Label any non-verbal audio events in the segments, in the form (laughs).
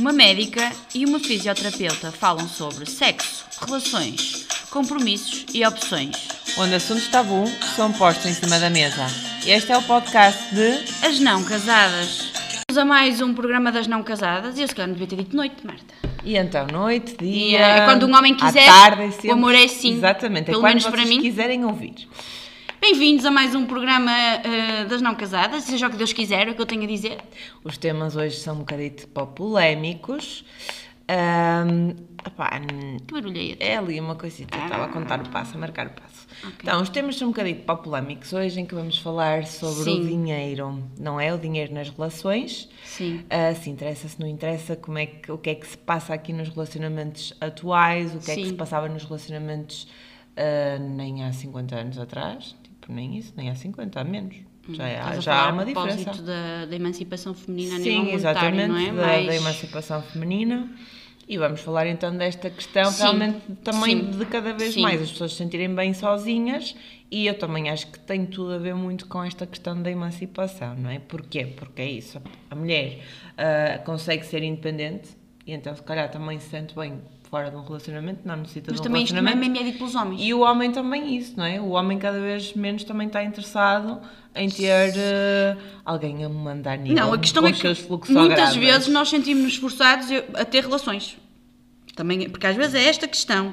Uma médica e uma fisioterapeuta falam sobre sexo, relações, compromissos e opções. Onde assuntos tabu são postos em cima da mesa. Este é o podcast de As não casadas. Vamos a mais um programa das não casadas e eu se calhar não devia ter dito noite, Marta. E então, noite, dia. Dia, é quando um homem quiser, tarde, é sempre- o amor é sim. Exatamente, Pelo é quando menos para mim. quiserem ouvir. Bem-vindos a mais um programa eh, das não casadas, seja o que Deus quiser, é o que eu tenho a dizer. Os temas hoje são um bocadito pá, polémicos. Epá, n- Que barulho é esse? é ali uma coisita, eu estava a contar o passo, a marcar o passo. Então, os temas são um bocadinho polémicos hoje em que vamos falar sobre Sim. o dinheiro, não é? O dinheiro nas relações. Sim. Ah, se interessa, se não interessa, como é que, o que é que se passa aqui nos relacionamentos atuais, o que é que Sim. se passava nos relacionamentos ah, nem há 50 anos atrás, nem isso, nem há 50, há menos. Já, há- Estás a já há uma diferença. Da, da emancipação feminina Sim, exatamente, não é? da, Mais- da emancipação feminina. E vamos falar então desta questão Sim, realmente também sim, de cada vez sim. mais as pessoas se sentirem bem sozinhas e eu também acho que tem tudo a ver muito com esta questão da emancipação, não é? Porquê? Porque é isso, a mulher ah, consegue ser independente e então se calhar também se sente bem fora de um relacionamento, não necessita Mas de um também isto relacionamento. também é médico pelos homens. E o homem também isso, não é? O homem cada vez menos também está interessado em ter eh, alguém a me mandar nível Não, a questão é que muitas vezes nós sentimos-nos forçados a ter relações. Também, porque às vezes é esta questão,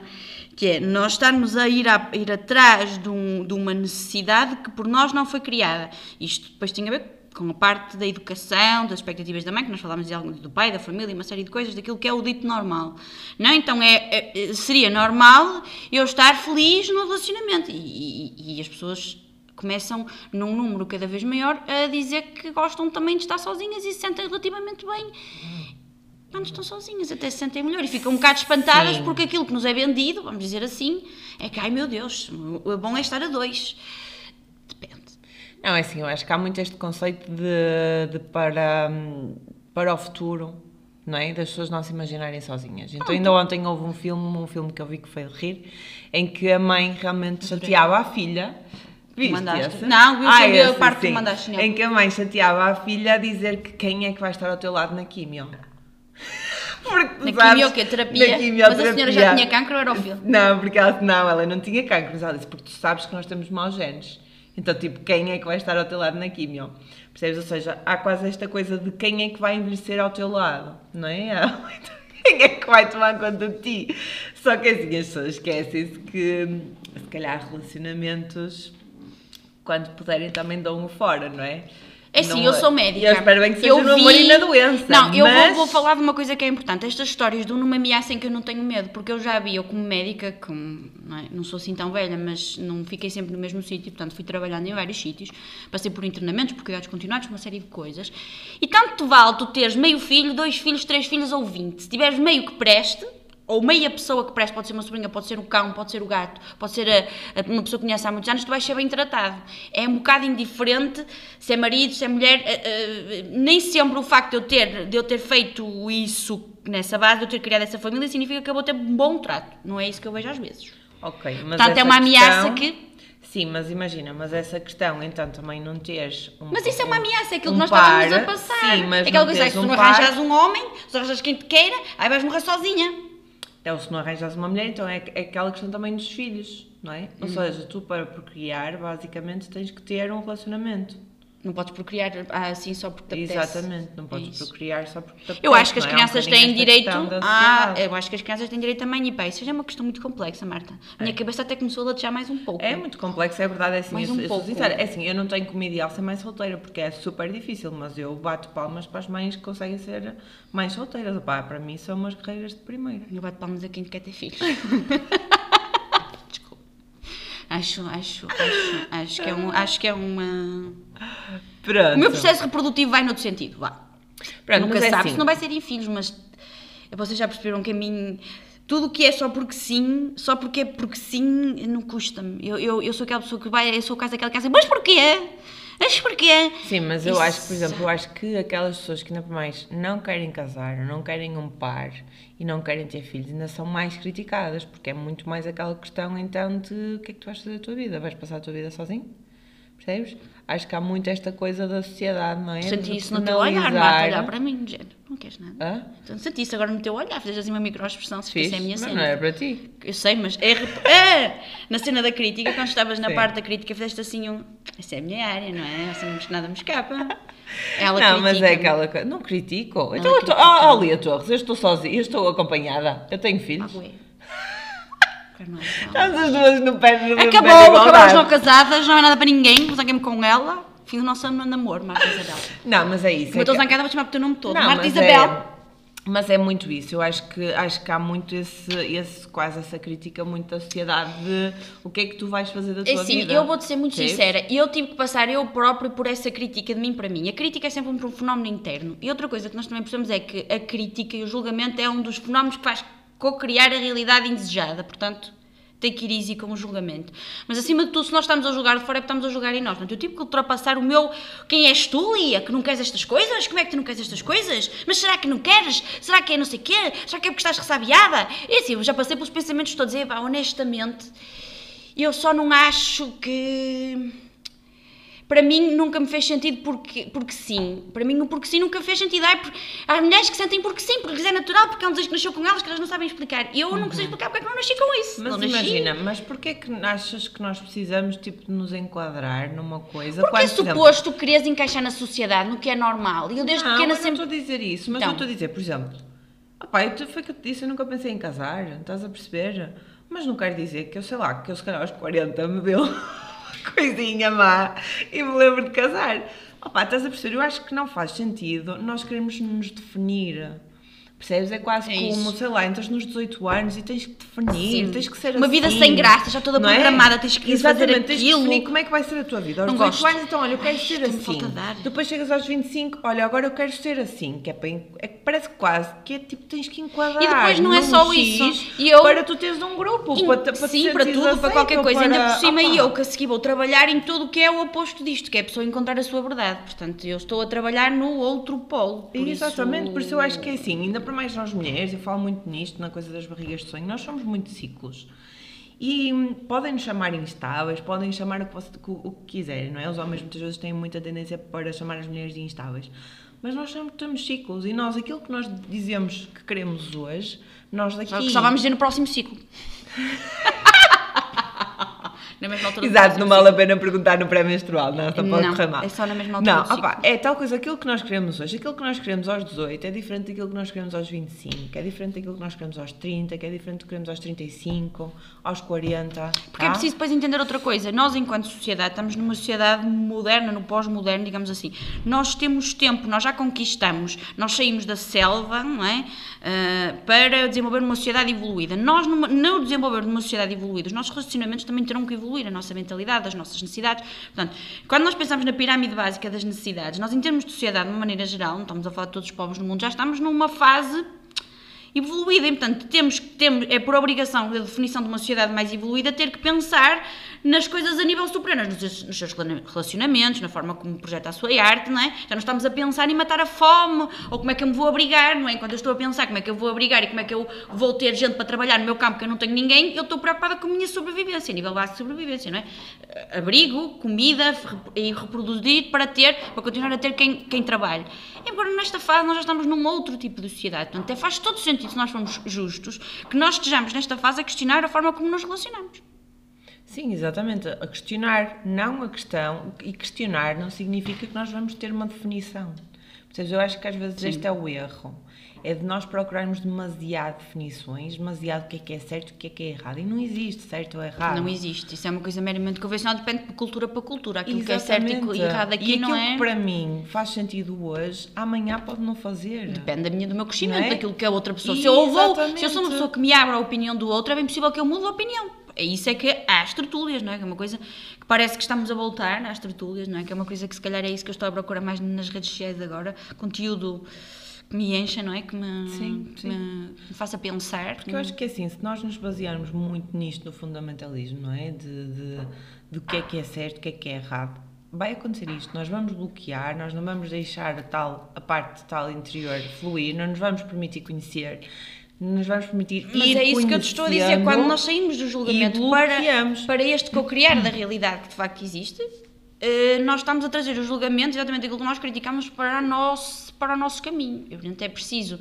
que é nós estarmos a ir, a, ir atrás de, um- de uma necessidade que por nós não foi criada. Isto depois tem a ver com a parte da educação, das expectativas da mãe, que nós falámos do pai, da família, uma série de coisas, daquilo que é o dito normal. Não? Então é, é- seria normal eu estar feliz no relacionamento. E, e- e as pessoas começam, num número cada vez maior, a dizer que gostam também de estar sozinhas e se sentem relativamente bem quando estão sozinhas, até se sentem melhor e ficam um bocado espantadas Sim. porque aquilo que nos é vendido, vamos dizer assim, é que, ai meu Deus, o bom é estar a dois. Depende. Não, é assim, eu acho que há muito este conceito de, de para, hum, para o futuro, não é? Das pessoas não se imaginarem sozinhas. Então, ainda ontem houve um filme, um filme que eu vi que foi de rir, em que a mãe realmente chateava a filha. Viste mandaste? esse? Não, eu Ah, a parte que mandaste, não. Em que a mãe chateava a filha a dizer que quem é que vai estar ao teu lado na quimio. (laughs) Porque, Na sabes, quimio, que terapia, na quimioterapia. mas a senhora já tinha cancro ou era o filho? Não, porque ela, não, ela não tinha cancro, mas ela disse, porque tu sabes que nós temos maus genes. Então, tipo, quem é que vai estar ao teu lado na quimio? Percebes? Ou seja, há quase esta coisa de quem é que vai envelhecer ao teu lado, não é? (laughs) Quem é que vai tomar conta de ti? Só que assim, as pessoas esquecem-se que, se calhar, relacionamentos, quando puderem, também dão um fora, não é? É sim, eu sou médica. Eu espero bem que seja Eu no amor vi- e na doença. Não, eu vou, mas- vou falar de uma coisa que é importante. Estas histórias do não me ameacem que eu não tenho medo, porque eu já vi, eu como médica, como, não, é? não sou assim tão velha, mas não fiquei sempre no mesmo sítio, portanto fui trabalhando em vários sítios, passei por internamentos, por cuidados continuados, uma série de coisas. E tanto vale tu teres meio filho, dois filhos, três filhos ou vinte. Se tiveres meio que preste, ou meia pessoa que preste, pode ser uma sobrinha, pode ser o cão, pode ser o gato, pode ser a- a- uma pessoa que conhece há muitos anos, tu vais ser bem tratado. É um bocado indiferente se é marido, se é mulher, eh, eh, nem sempre o facto de eu, ter, de eu ter feito isso nessa base, de eu ter criado essa família, significa que eu vou ter um bom trato. Não é isso que eu vejo às vezes. Ok, mas Portanto, é uma ameaça questão- que. Sim, mas imagina, mas essa questão, então, também não teres um Mas isso é uma ameaça, é aquilo um que nós par, estávamos a passar. Sim, mas é aquela coisa, teres se tu um não par, arranjas um homem, se arranjas quem te queira, aí vais morrer sozinha. Então, se não arranjas uma mulher, então é, é aquela questão também dos filhos, não é? Ou seja, tu para procriar, basicamente, tens que ter um relacionamento. Não podes procriar ah, assim só porque te apetece. Exatamente, não É podes isso. procriar só porque te apetece, Eu acho que as é? É um crianças bocadinho têm direito a. Eu acho que as crianças têm direito a mãe e pai. Isso já é uma questão muito complexa, Marta. A minha cabeça até começou a latejar mais um pouco. É muito complexo, é verdade, é assim, Mais eu, um eu pouco. sincera, é assim, eu não tenho como ideal ser mãe solteira, porque é super difícil, mas eu bato palmas para as mães que conseguem ser mães solteiras, Opá, para mim são umas carreiras de primeira. Eu bato palmas a quem quer ter filhos. (laughs) Desculpa. Acho, acho, acho, acho que é, um, acho que é uma. Pronto. O meu processo reprodutivo vai noutro sentido, vá. Pronto, Nunca é sabe assim. não vai ser em filhos, mas vocês já perceberam que a mim. Tudo o que é só porque sim, só porque é porque sim, não custa-me. Eu, eu, eu sou aquela pessoa que vai, eu sou o caso daquela casa, mas porquê? Mas porquê? Sim, mas eu Isso- acho que, por exemplo, eu acho que aquelas pessoas que ainda mais não querem casar, não querem um par e não querem ter filhos, ainda são mais criticadas, porque é muito mais aquela questão então de o que é que tu vais fazer da tua vida? Vais passar a tua vida sozinho? Percebes? Acho que há muito esta coisa da sociedade, não é? Senti isso no teu olhar, Marta, olhar para mim, de género. Não queres nada. Hã? Então sentiste agora no teu olhar, fizeste assim uma microexpressão, se Fiz, isso é a minha mas cena. não era para ti. Eu sei, mas é, rep- é! (laughs) Na cena da crítica, quando estavas na Sim. parte da crítica, fizeste assim um. Essa é a minha área, não é? Assim, nada me escapa. (laughs) Ela não, mas é aquela coisa. Não critico. Então, eu estou. Ah, Lia Torres, eu estou sozinha, eu estou acompanhada. Eu tenho filhos. Ah, ué. Estamos as duas no pé de Acabou, acabamos não casadas, não é nada para ninguém, zangar-me com ela. Fim do nosso namoro, Marta (laughs) Isabel. Não, mas é isso. Como eu é estou que- zangada, vou chamar pelo teu nome todo. Não, Marta mas Isabel. É, mas é muito isso. Eu acho que, acho que há muito esse, esse, quase essa crítica muito da sociedade de o que é que tu vais fazer da tua É assim, vida. eu vou-te ser muito Percebes? sincera, eu tive que passar eu próprio por essa crítica de mim para mim. A crítica é sempre um fenómeno interno. E outra coisa que nós também percebemos é que a crítica e o julgamento é um dos fenómenos que faz co-criar a realidade indesejada. Portanto, tem que ir easy com o julgamento. Mas acima de tudo, se nós estamos a julgar de fora, é porque estamos a julgar em nós. Portanto, eu tive que ultrapassar o meu. Quem és tu, Lia? Que não queres estas coisas? Como é que tu não queres estas coisas? Mas será que não queres? Será que é não sei quê? Será que é porque estás ressabiada? E assim, eu já passei pelos pensamentos todos e, pá, honestamente, eu só não acho que. Para mim nunca me fez sentido porque, porque sim. Para mim o porque sim nunca fez sentido. Ai, há mulheres que sentem porque sim, porque lhes é natural, porque é um desejo que nasceu com elas que elas não sabem explicar. Eu não sei explicar porque é que não nasci com isso. Mas não nasci. imagina, mas porquê que achas que nós precisamos tipo, de nos enquadrar numa coisa? Porque é exemplo, suposto quereres encaixar na sociedade, no que é normal. E eu desde não, pequena eu sempre. não estou a dizer isso, mas Então. eu estou a dizer, por exemplo, opá, eu te- foi que eu te disse, eu nunca pensei em casar, estás a perceber? Mas não quero dizer que eu sei lá, que eu se calhar aos 40 me deu (laughs) coisinha má e me lembro de casar. Opá, estás a perceber? Eu acho que não faz sentido nós queremos nos definir. Percebes? É quase É como, sei lá, entras nos 18 anos e tens que definir, Sim. tens que ser Uma vida assim, sem graça, já toda é? programada, tens que fazer Exatamente, tens que aquilo. definir como é que vai ser a tua vida. Aos Não 18 gosto. anos, então, olha, eu quero Ai, ser assim. Depois chegas aos 25, olha, agora eu quero ser assim, que é para. É que parece quase que é tipo, tens que enquadrar. E depois não é só isso. E eu- Para tu teres um grupo, Sim, para, para sim, para tudo, para qualquer aceito, coisa. Ainda para- por cima, Opa. e eu que a seguir vou trabalhar em tudo o que é o oposto disto, que é a pessoa encontrar a sua verdade. Portanto, eu estou a trabalhar no outro polo. Por Exatamente, isso... por isso eu acho que é assim, ainda para mais nós mulheres, eu falo muito nisto, na coisa das barrigas de sonho, nós somos muito ciclos. E hum, podem nos chamar instáveis, podem chamar o que, você- o- que quiserem, não é? Os homens muitas vezes têm muita tendência para chamar as mulheres de instáveis. Mas nós somos, temos ciclos e nós, aquilo que nós dizemos que queremos hoje, nós daqui. Só vamos dizer no próximo ciclo. (laughs) Na mesma altura Exato, não vale a pena perguntar no pré-menstrual, não, só pode correr mal. é só na mesma altura Não, ciclo. é tal coisa, aquilo que nós queremos hoje, aquilo que nós queremos aos 18 é diferente daquilo que nós queremos aos 25, é diferente daquilo que nós queremos aos 30, que é diferente do que queremos aos 35, aos 40. Porque é tá? preciso depois entender outra coisa. Nós, enquanto sociedade, estamos numa sociedade moderna, no pós-moderno, digamos assim. Nós temos tempo, nós já conquistamos, nós saímos da selva, não é? Ah, para desenvolver uma sociedade evoluída. Nós, numa- no desenvolver de uma sociedade evoluída, os nossos relacionamentos também terão que evoluir, a nossa mentalidade, as nossas necessidades. Portanto, quando nós pensamos na pirâmide básica das necessidades, nós, em termos de sociedade, de uma maneira geral, não estamos a falar de todos os povos no mundo, já estamos numa fase evoluída. E, portanto, temos temos, é por obrigação da definição de uma sociedade mais evoluída ter que pensar nas coisas a nível superior, nos, nos seus relacionamentos, na forma como projeta a sua arte, não é? Já não estamos a pensar em matar a fome, ou como é que eu me vou abrigar, não é? Enquanto eu estou a pensar como é que eu vou abrigar e como é que eu vou ter gente para trabalhar no meu campo que eu não tenho ninguém, eu estou preocupada com a minha sobrevivência, a nível básico de sobrevivência, não é? Abrigo, comida e reproduzir para ter, para continuar a ter quem, quem trabalhe. Embora nesta fase nós já estamos num outro tipo de sociedade, portanto, até faz todo sentido, se nós formos justos, que nós estejamos nesta fase a questionar a forma como nos relacionamos. Sim, exatamente. A questionar, não a questão, e questionar não significa que nós vamos ter uma definição. Portanto, eu acho que às vezes este é o erro. É de nós procurarmos demasiado definições, demasiado o que é que é certo e o que é que é errado. E não existe certo ou errado. Não existe, isso é uma coisa meramente convencional, depende de cultura para cultura. Aquilo que é certo e errado aqui e não aquilo é. que para mim faz sentido hoje, amanhã pode não fazer. Depende da minha, do meu crescimento, é? daquilo que a outra pessoa. Se eu, vou, se eu sou uma Exatamente. pessoa que me abre a opinião do outro, é bem possível que eu mude a opinião. É isso é que há as tertúlias, não é? Que é uma coisa que parece que estamos a voltar às tertúlias, não é? Que é uma coisa que se calhar é isso que eu estou a procurar mais nas redes sociais agora. Conteúdo que me encha, não é? Que me, Sim, sim. me, faça pensar. Porque eu acho que é assim, se nós nos basearmos muito nisto no fundamentalismo, não é? De, de, do que é que é certo, o que é que é errado, vai acontecer isto. Nós vamos bloquear, nós não vamos deixar a, tal, a parte tal interior fluir, não nos vamos permitir conhecer, nos vamos permitir Mas ir é isso que eu te estou a dizer, quando nós saímos do julgamento para, para este co-criar da realidade que de facto existe, eh, nós estamos a trazer o julgamento, exatamente aquilo que nós criticamos, para, nós, para o nosso caminho. E, portanto, é preciso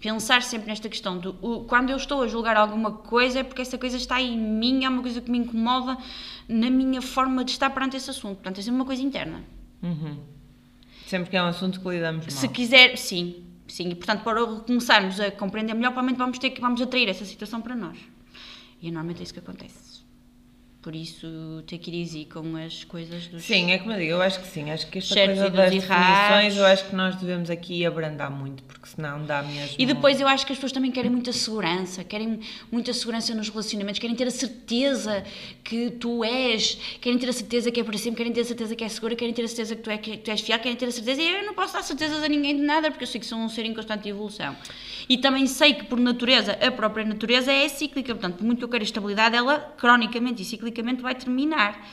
pensar sempre nesta questão do o, quando eu estou a julgar alguma coisa é porque essa coisa está em mim, é uma coisa que me incomoda na minha forma de estar perante esse assunto. Portanto, é sempre uma coisa interna. Sempre que é um assunto que lidamos mal. Se quiser, sim, sim. E portanto, para começarmos a compreender melhor, provavelmente vamos ter que vamos atrair essa situação para nós. E normalmente é isso que acontece. Por isso, ter que ir easy com as coisas dos. Sim, é como eu digo, eu acho que sim. Acho que esta coisa das definições, eu acho que nós devemos aqui abrandar muito, porque senão dá mesmo... E depois eu acho que as pessoas também querem muita segurança, querem muita segurança nos relacionamentos, querem ter a certeza que tu és, querem ter a certeza que é para sempre, querem ter a certeza que é segura, querem ter a certeza que tu, é, que tu és fiel, querem ter a certeza. E eu não posso dar certezas a ninguém de nada, porque eu sei que sou um ser em constante evolução. E também sei que, por natureza, a própria natureza é cíclica, portanto, por muito que eu queira estabilidade, ela cronicamente e ciclicamente vai terminar.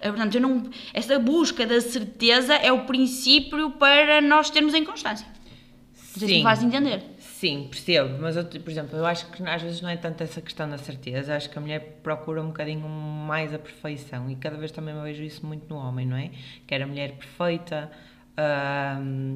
Eh, Portanto, eu não, essa busca da certeza é o princípio para nós termos em constância. Não sei se me Sim. faz entender. Sim, percebo, mas eu, por exemplo, eu acho que às vezes não é tanto essa questão da certeza, acho que a mulher procura um bocadinho mais a perfeição e cada vez também vejo isso muito no homem, não é? Quer a mulher perfeita,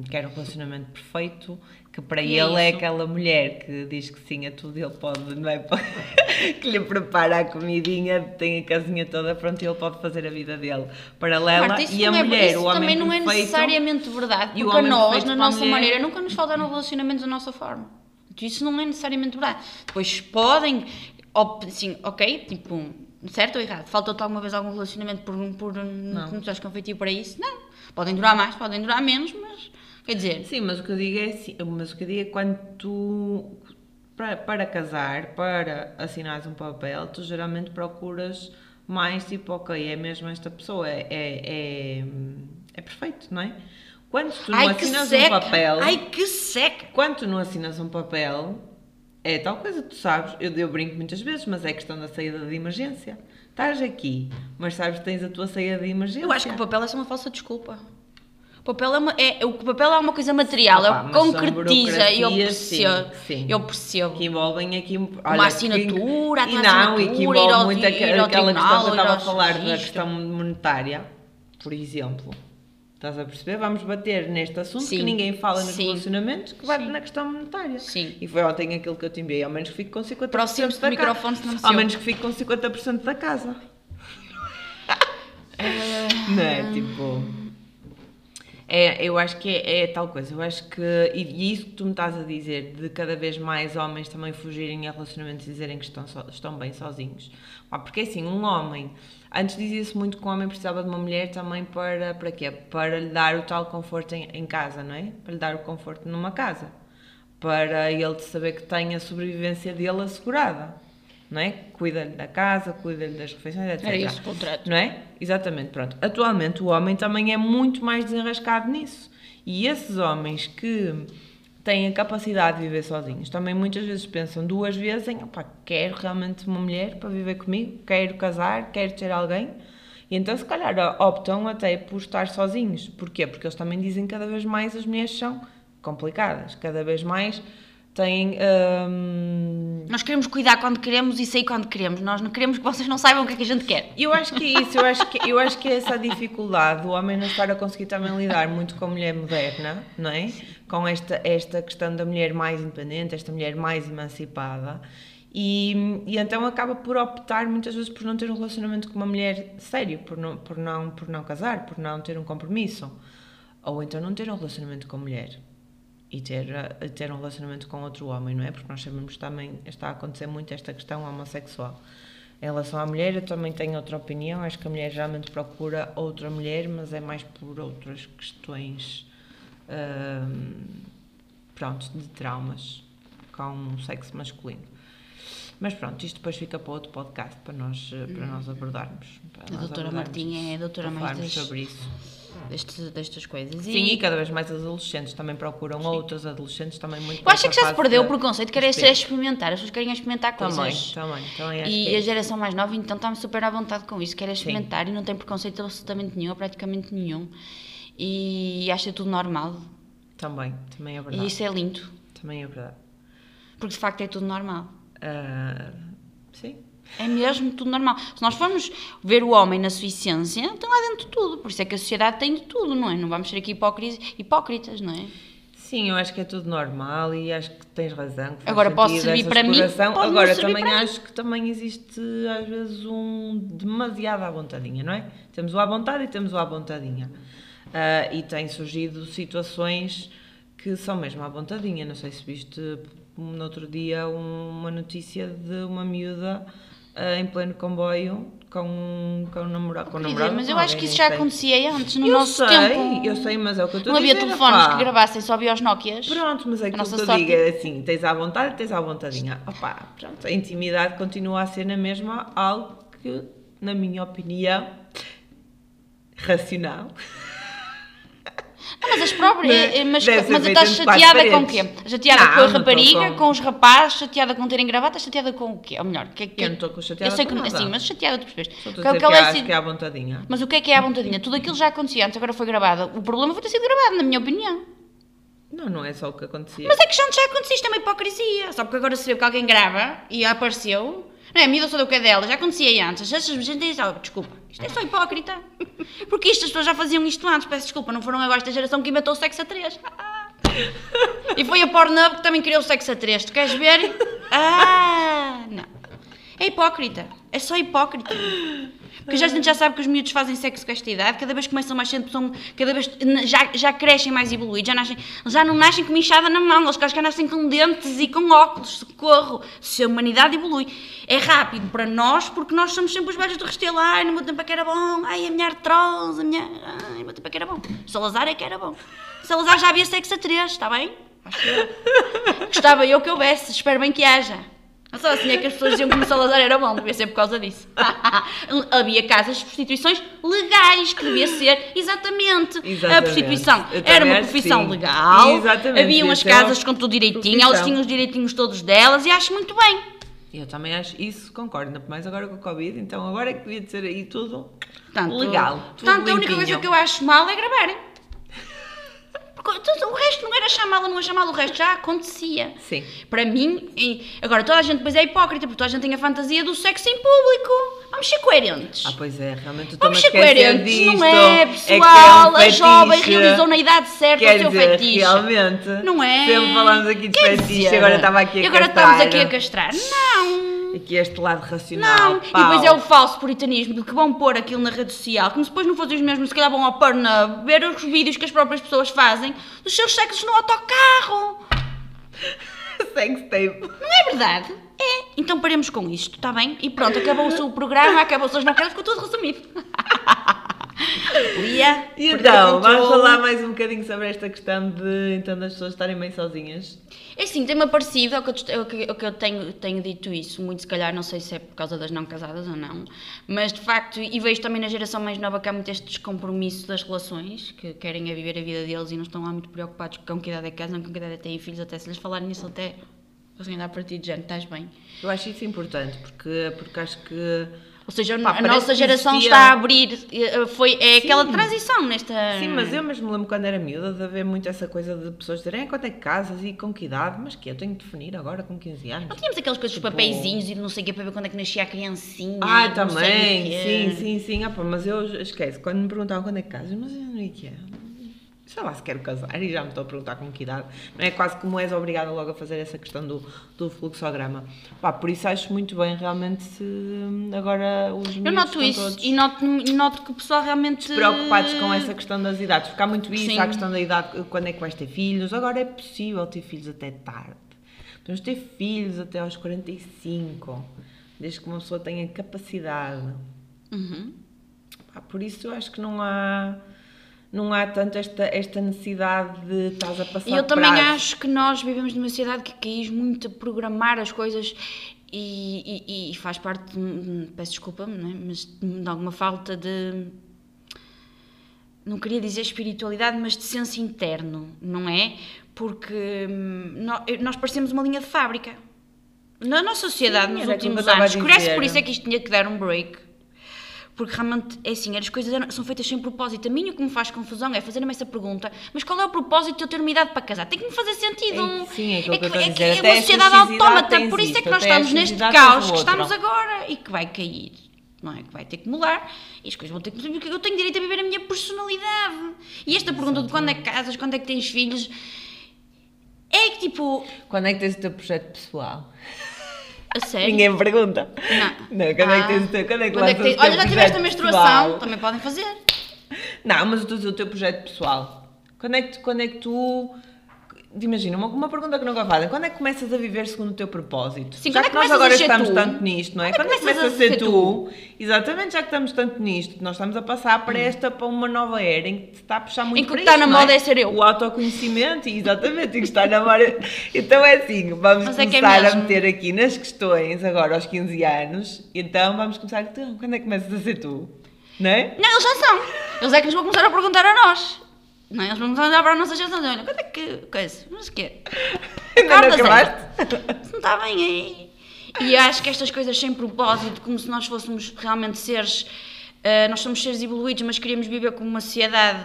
quer o relacionamento perfeito, que para E é ele é, isso. aquela mulher que diz que sim a tudo, ele pode, não é? (laughs) que lhe prepara a comidinha, tem a casinha toda pronta e ele pode fazer a vida dele paralela Marta, e a não é- mulher, o homem também não é necessariamente verdade, e porque a nós, na nossa mulher- maneira, nunca nos falta no relacionamento da nossa forma. Isso não é necessariamente verdade. Depois podem, assim, ok, tipo, certo ou errado? Faltou-te alguma vez algum relacionamento por, por não estás com feitio para isso? Não. Podem durar mais, podem durar menos, mas quer dizer, Sim, mas o que eu digo é assim, mas o que eu digo é quando tu para, para casar, para assinares um papel, tu geralmente procuras mais tipo, ok, é mesmo esta pessoa, é, é, é, é perfeito, não é? Quando tu não ai que assinas um seca, papel, ai que seca. quando tu não assinas um papel, é tal coisa, tu sabes, eu, eu brinco muitas vezes, mas é questão da saída de emergência. Estás aqui, mas sabes que tens a tua saída de emergência. Eu acho que o papel é só uma falsa desculpa. O papel é, uma, é, o papel é uma coisa material, Opa, é o que concretiza e eu sim, percebo. sim. Eu percebo. que envolvem aqui uma olha, assinatura, a que, tua e não, e assinatura, que envolve ao muito aquela tribunal, questão que eu estava a falar da registro. questão monetária, por exemplo. Estás a perceber? Vamos bater neste assunto que Sim. ninguém fala nos Sim. relacionamentos, que bate na questão monetária. Sim. E foi ontem aquilo que eu te enviei, ao menos que fique com 50% Aproxime-se do da casa. Ao menos que fique com 50% da casa. Ah. (laughs) Não é? Tipo. É, eu acho que é, é tal coisa. Eu acho que. E, e isso que tu me estás a dizer, de cada vez mais homens também fugirem a relacionamentos e dizerem que estão, so- estão bem sozinhos. Pá, porque assim, um homem. Antes dizia-se muito que o homem precisava de uma mulher também para. Para quê? Para lhe dar o tal conforto em, em casa, não é? Para lhe dar o conforto numa casa. Para ele saber que tem a sobrevivência dele assegurada. Não é? Cuida-lhe da casa, cuida-lhe das refeições, etc. Era esse o contrato. Não é? Exatamente, pronto. Atualmente o homem também é muito mais desenrascado nisso. E esses homens que têm a capacidade de viver sozinhos também muitas vezes pensam duas vezes em opá, quero realmente uma mulher para viver comigo, quero casar, quero ter alguém. E então se calhar optam até por estar sozinhos. Porquê? Porque eles também dizem que cada vez mais as mulheres são complicadas, cada vez mais têm. hum, Nós queremos cuidar quando queremos e sair quando queremos. Nós não queremos que vocês não saibam o que é que a gente quer. Eu acho que é isso, eu acho que, eu acho que é essa a dificuldade do homem não estar a conseguir também lidar muito com a mulher moderna, não é? Com esta, esta questão da mulher mais independente, esta mulher mais emancipada. E, e então acaba por optar muitas vezes por não ter um relacionamento com uma mulher sério, por não, por não, por não casar, por não ter um compromisso. Ou então não ter um relacionamento com a mulher e ter, eh, ter um relacionamento com outro homem, não é? Porque nós sabemos que também está a acontecer muito esta questão homossexual. Em relação à mulher, eu também tenho outra opinião. Acho que a mulher geralmente procura outra mulher, mas é mais por outras questões, hum, pronto, de traumas com o sexo masculino. Mas pronto, isto depois fica para outro podcast para nós, eh, para nós abordarmos. Para A nós doutora abordarmos Martinha é a doutora mais das- sobre isso. Destes, destas coisas. Sim, e cada vez mais as adolescentes também procuram outras adolescentes também muito Eu acho que já se perdeu o preconceito, que de era ser espelho. experimentar. As pessoas querem experimentar Também, coisas. também, também acho E é a geração mais nova, então, está super à vontade com isso. Quer é experimentar e não tem preconceito absolutamente nenhum, praticamente nenhum. E acha tudo normal. Também, também é verdade. E isso é lindo. Também é verdade. Porque de facto é tudo normal. Sim. É mesmo tudo normal. Se nós formos ver o homem na sua essência, tem lá dentro de tudo. Por isso é que a sociedade tem de tudo, não é? Não vamos ser aqui hipócritas, não é? Sim, eu acho que é tudo normal e acho que tens razão. que Agora, posso servir para mim, Agora, servir também para mim. acho que também existe às vezes um demasiado à vontadinha, não é? Temos o à vontade e temos o à vontadinha. Ah, e têm surgido situações que são mesmo à vontadinha. Não sei se viste no outro dia um- uma notícia de uma miúda ah, em pleno comboio com com um namorado. Com Querida, namorado mas eu acho que isso já sei. acontecia antes, no eu nosso sei, tempo. Eu sei, mas é o que eu estou Não a dizer. havia telefones pá. que gravassem só via os Nokias. Pronto, mas é A que eu sorte. digo é assim, tens à vontade, tens à vontadinha. Opa, pronto, a intimidade continua a ser na mesma algo que, na minha opinião, racional. (laughs) Não, mas as próprias. Né? eh, Mas, mas feita estás chateada com o quê? Chateada Não, com a não rapariga, com- com os rapazes, chateada com terem gravata, chateada com o quê? Ou melhor, o que é que. Eu não estou com chateada Eu sei com que nada. Sim, mas chateada tu percebes. Só estou Que a é que que, é acho assim- que é à vontadinha. Mas o que é que é à vontadinha? Tudo aquilo já acontecia antes, agora foi gravado. O problema foi ter sido gravado, na minha opinião. Não, não é só o que acontecia. Mas é que já já acontecia, isto é uma hipocrisia. Só porque agora se vê que alguém grava e apareceu. Não é, a miúda sou do que é dela, já acontecia antes. Essas gente oh, desculpa, isto é só hipócrita. (laughs) Porque isto as pessoas já faziam isto antes, peço desculpa, não foram agora esta geração que inventou o sexo a 3. (laughs) E foi a Pornhub que também criou o sexo a 3. Tu queres ver? Ah, não. É hipócrita. É só hipócrita. Porque já, a gente já sabe que os miúdos fazem sexo com esta idade, cada vez começam mais cedo, são, cada vez já, já crescem mais evoluídos, já, nascem, já não nascem com enxada na mão, eles já nascem com dentes e com óculos, socorro. Se a humanidade evolui. É rápido para nós, porque nós somos sempre os velhos do Restelo. Ai, no meu tempo é que era bom, ai, a minha artrose, a minha. Ai, no meu tempo é que era bom. Salazar é que era bom. Salazar já havia sexo a três, está bem? Que Gostava eu que houvesse, espero bem que haja. Não só assim é que as pessoas diziam que o Salazar era bom, devia ser por causa disso. (laughs) Havia casas de prostituições legais, que devia ser exatamente. A Exatamente. prostituição Eu era uma profissão sim. legal, Exatamente, havia umas uma casas com tudo direitinho, elas tinham os direitinhos todos delas e acho muito bem. Eu também acho isso, concordo, ainda mais agora com o Covid, então agora é que devia de ser aí tudo Portanto, legal. tudo Portanto, a única coisa que eu acho mal é gravarem. O resto não era chamá-la, não é chamá-la, o resto já acontecia. Sim. Para mim, agora toda a gente depois é hipócrita, porque toda a gente tem a fantasia do sexo em público. Vamos ser coerentes. Ah, pois é, realmente tu Vamos ser coerentes, disto. não é, pessoal? um a jovem realizou na idade certa Quer o seu dizer, fetiche. realmente. Não é? Sempre falamos aqui de Quer fetiche, dizer, agora estava aqui a agora castrar. estamos aqui a castrar. Não. Aqui este lado racional. Não, e pau. depois é o falso puritanismo de que vão pôr aquilo na rede social, como se depois não fossem os mesmos, se calhar vão ao Pornhub ver os vídeos que as próprias pessoas fazem dos seus sexos no autocarro. (laughs) Sex tape. Não é verdade? É. Então paremos com isto, está bem? E pronto, acabou-se o programa, acabou-se as novelas, ficou tudo resumido. (laughs) Lia, E então, vamos falar mais um bocadinho sobre esta questão de então das pessoas estarem bem sozinhas. É sim, tem-me aparecido, é o que eu, é é o que eu tenho, tenho dito isso, muito se calhar, não sei se é por causa das não casadas ou não, mas de facto, e vejo também na geração mais nova que há muito este descompromisso das relações, que querem é viver a vida deles e não estão lá muito preocupados com que idade é casam, com que idade é têm filhos, até se lhes falarem nisso até, assim, andar para de género, estás bem? Eu acho isso importante, porque, porque acho que. Ou seja, Pá, a nossa geração existia- está a abrir, eh, foi, é aquela Sim. transição nesta... Sim, mas eu mesmo me lembro quando era miúda de haver muito essa coisa de pessoas dizerem "Ah, quanto é que casas e com que idade, mas que eu tenho de definir agora com 15 anos. Não tínhamos aquelas coisas, Tipo- os papeizinhos e não sei o que para ver quando é que nascia a criancinha. Ah, também, sim, sim, sim. Ah, pá, mas eu esqueço, quando me perguntavam quando é que casas, mas eu não sei o que é. Sei lá se quero casar e já me estou a perguntar com que idade. Não é quase como és obrigada logo a fazer essa questão do, do fluxograma. Pá, por isso acho muito bem realmente se hum, agora os Eu noto isso e noto, noto que o pessoal realmente. preocupados com essa questão das idades. Há muito isso, Sim. a questão da idade, quando é que vais ter filhos. Agora é possível ter filhos até tarde. Podemos ter filhos até aos 45, desde que uma pessoa tenha capacidade. Uhum. Pá, por isso eu acho que não há, não há tanto esta, esta necessidade de estás a passar E eu também prazo. acho que nós vivemos numa sociedade que quis muito a programar as coisas e, e- e faz parte, de, peço desculpa, não é? mas de alguma falta de. Não queria dizer espiritualidade, mas de senso interno, não é? Porque hum, nó- nós parecemos uma linha de fábrica. Na nossa sociedade, Sim, nos últimos anos, dizer. por isso é que isto tinha que dar um break. Porque realmente, é assim, as coisas são feitas sem propósito. A mim o que me faz confusão é fazer-me essa pergunta, mas qual é o propósito de eu ter uma idade para casar? Tem que me fazer sentido. É, sim, é aquilo que eu estou a é, dizer. é uma sociedade autómata, por isso é que nós estamos neste caos que estamos agora e que vai cair. Não é? Que vai ter que mudar e as coisas vão ter que mudar porque eu tenho direito a viver a minha personalidade. E esta pergunta de quando é que casas, quando é que tens filhos, É que tipo, Quando é que tens o teu projeto pessoal? A sério. Ninguém me pergunta. Não. Não, quando é que Ah. tens o teu, quando é que Quando é que teu Olha, já tiveste a menstruação, pessoal? também podem fazer. Não, mas o teu projeto pessoal. Quando é que, quando é que tu. Imagina, uma, uma pergunta que nunca fazem. Quando é que começas a viver segundo o teu propósito? Sim, já quando é que nós agora estamos tu? tanto nisto, não é? Quando Quando é é que começas a ser tu? tu? Exatamente, já que estamos tanto nisto, nós estamos a passar para esta, para uma nova era em que está a puxar muito Em que o que está isto, na não moda é ser eu. O autoconhecimento, exatamente, e que está na moda. (laughs) Então é assim, vamos Mas é que é começar a meter aqui nas questões agora aos 15 anos, então vamos começar. Então, quando é que começas a ser tu? Não é? Não, eles já são. Eles é que nos vão começar a perguntar a nós. Não, é? eles vão começar a olhar para a nossa geração e olha, quando é que. Coisa? Mas o quê? (laughs) Ainda não acabaste? Não está bem aí. E acho que estas coisas sem propósito, como se nós fôssemos realmente seres. eh, nós somos seres evoluídos, mas queríamos viver como uma sociedade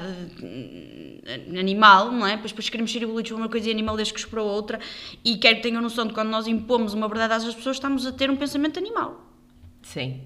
eh, animal, não é? Depois, depois queremos ser evoluídos para uma coisa e animalescos para outra. E quero que tenham noção de quando nós impomos uma verdade às pessoas, estamos a ter um pensamento animal. Sim.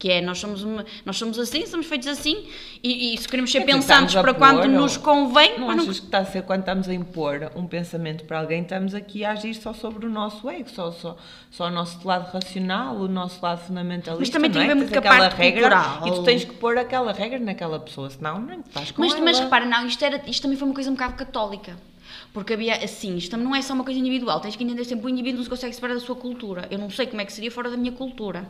Que é, nós somos, uma- nós somos assim, somos feitos assim, e, e se queremos ser dizer, pensantes para quando nos convém, Não mas não- achas que está a ser quando estamos a impor um pensamento para alguém, estamos aqui a agir só sobre o nosso ego, só, só, só o nosso lado racional, o nosso lado fundamentalista. Mas também tem é? ver muito Tens com a aquela parte regra cultural. E tu tens que pôr aquela regra naquela pessoa, senão não estás com Mas, ela. mas repara, não, isto, era, isto também foi uma coisa um bocado católica. Porque havia, assim, isto não é só uma coisa individual, tens que entender sempre o indivíduo não se consegue separar da sua cultura. Eu não sei como é que seria fora da minha cultura,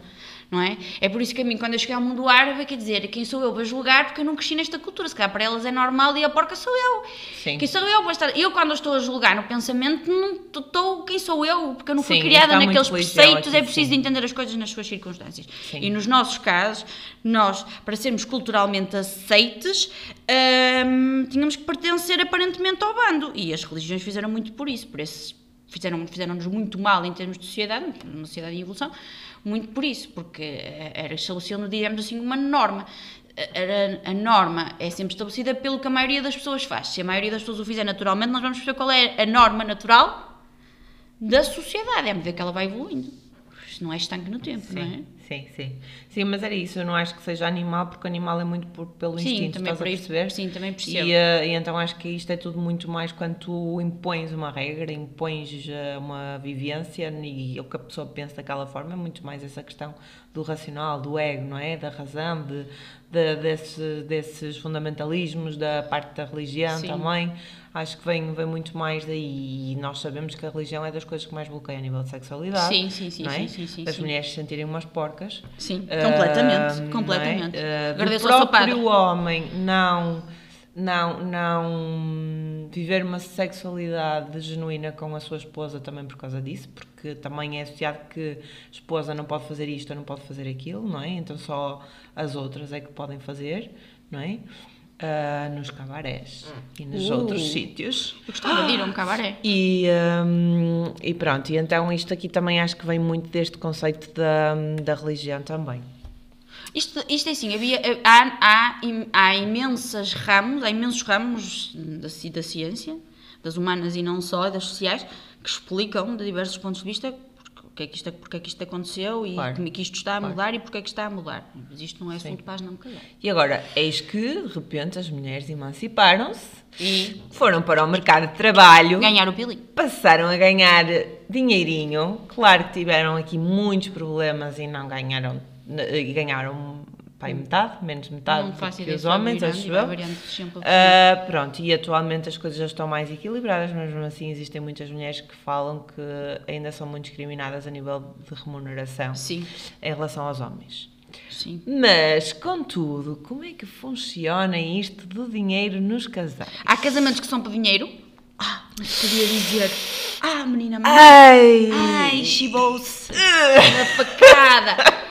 não é? É por isso que a mim, quando eu cheguei ao mundo árabe, quer dizer, quem sou eu para julgar porque eu não cresci nesta cultura. Se calhar para elas é normal e a porca sou eu. Sim. Quem sou eu para estar... Eu, quando estou a julgar no pensamento, não estou quem sou eu, porque eu não fui Sim, criada naqueles preceitos, aqui, é preciso sim. entender as coisas nas suas circunstâncias. Sim. E nos nossos casos, nós, para sermos culturalmente aceites, hum, tínhamos que pertencer aparentemente ao bando. E as religiões fizeram muito por isso, por esses fizeram- fizeram-nos muito mal em termos de sociedade, uma sociedade em evolução, muito por isso, porque era estabelecendo, digamos assim, uma norma. Era- A norma é sempre estabelecida pelo que a maioria das pessoas faz. Se a maioria das pessoas o fizer naturalmente, nós vamos perceber qual é a norma natural da sociedade. É à medida que ela vai evoluindo. Isto não é estanque no tempo, não é? Sim, sim, sim. Sim, mas era isso. Eu não acho que seja animal, porque animal é muito por, pelo Sim, instinto, também estás por a perceber? sim, também percebo. E, eh, e então acho que isto é tudo muito mais quando tu impões uma regra, impões eh, uma vivência e o que a pessoa pensa daquela forma, é muito mais essa questão do racional, do ego, não é? Da razão, de, de- desse- desses fundamentalismos, da parte da religião Sim. também. Acho que vem, vem muito mais daí e nós sabemos que a religião é das coisas que mais bloqueia a nível de sexualidade. Sim, sim, sim, é? sim, sim, sim, As mulheres se sentirem umas porcas. Sim, Ah, completamente, é? completamente. Agradeço ao seu próprio homem não, não, não viver uma sexualidade genuína com a sua esposa também por causa disso, porque também é associado que a esposa não pode fazer isto ou não pode fazer aquilo, não é? Então só as outras é que podem fazer, não é? Ah, nos cabarés e nos Uh. outros sítios. Eu gostava de ir a um cabaré. (gasps) E, hum, e pronto, e então isto aqui também acho que vem muito deste conceito da, da religião também. Isto, isto é assim, havia, há, há, há imensas ramos, há imensos ramos da, da ciência, das humanas e não só, das sociais, que explicam de diversos pontos de vista porque, que é que isto, porque é que isto aconteceu e Claro. como é que isto está a Claro. mudar e porque é que está a mudar. Mas isto não é assunto para as não calhar. E agora, eis que, de repente, as mulheres emanciparam-se E foram para o mercado de trabalho, ganhar o pilinho. passaram a ganhar dinheirinho. Claro que tiveram aqui muitos problemas e não ganharam, e ganharam pai metade, menos metade Não do que os homens, acho eu. Ah, pronto, e atualmente as coisas já estão mais equilibradas, mas mesmo assim existem muitas mulheres que falam que ainda são muito discriminadas a nível de remuneração Sim, em relação aos homens. sim. Mas, contudo, como é que funciona isto do dinheiro nos casais? Há casamentos que são por dinheiro. Ah, mas podia dizer. Ah, menina, Ai! Ai, chibou-se (laughs) na facada.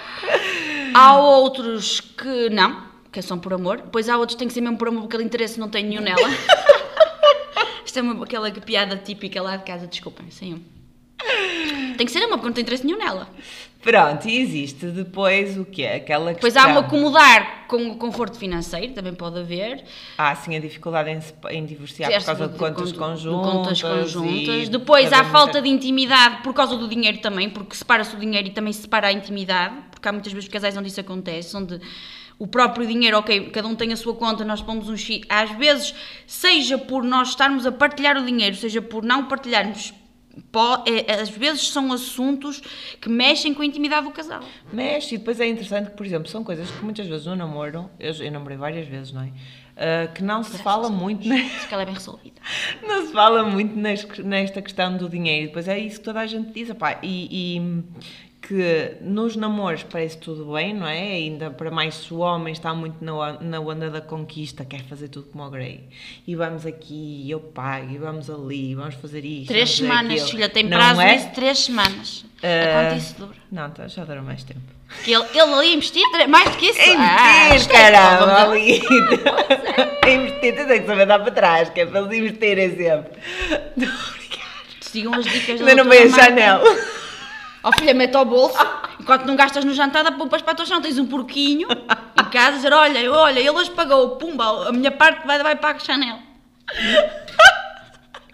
Há outros que não, que são por amor. Depois há outros que têm que ser mesmo por amor, porque aquele interesse não tem nenhum nela. (laughs) Isto é uma, aquela piada típica lá de casa, desculpem, sem um. Tem que ser amor, porque não tem interesse nenhum nela. Pronto, e existe depois o quê? Aquela Depois questão... há um acomodar com o conforto financeiro, também pode haver. Há, sim, a dificuldade em, em divorciar por causa de, contas de conjuntas. contas conjuntas. e Depois há cada falta de intimidade por causa do dinheiro também, porque separa-se o dinheiro e também se separa a intimidade, porque há muitas vezes casais onde isso acontece, onde o próprio dinheiro, ok, cada um tem a sua conta, nós pomos um X. Às vezes, seja por nós estarmos a partilhar o dinheiro, seja por não partilharmos, é, às vezes são assuntos que mexem com a intimidade do casal. Mexe, e depois é interessante que, por exemplo, são coisas que muitas vezes no namoro, eu, eu namorei várias vezes, não é? Ah, que não se fala muito? Acho que ela é bem resolvida. (laughs) Não se fala muito nes- nesta questão do dinheiro. Depois é isso que toda a gente diz, opá, e, e que nos namoros parece tudo bem, não é? Ainda para mais se o homem está muito na, on- na onda da conquista, quer fazer tudo como o Grey. E vamos aqui, eu pago, e vamos ali, vamos fazer isto. Três fazer semanas, aquilo. filha, tem Não prazo é? isso, três semanas. Ah, É quanto isso dura? Não, tá, já dura mais tempo. Que ele, ele ali investir mais do que isso? É Ah, investir, esquece, caramba, vamos- ali. (laughs) É investir, tu tens que saber dar para trás, que é para eles investirem sempre. Sigam as dicas da Ainda não veio a. Chanel. Ó filha, mete ao bolso, enquanto não gastas no jantar, dá poupas para a tua chão, tens um porquinho em casa, dizer, olha, olha, ele hoje pagou, pumba, a minha parte vai, vai para a Chanel.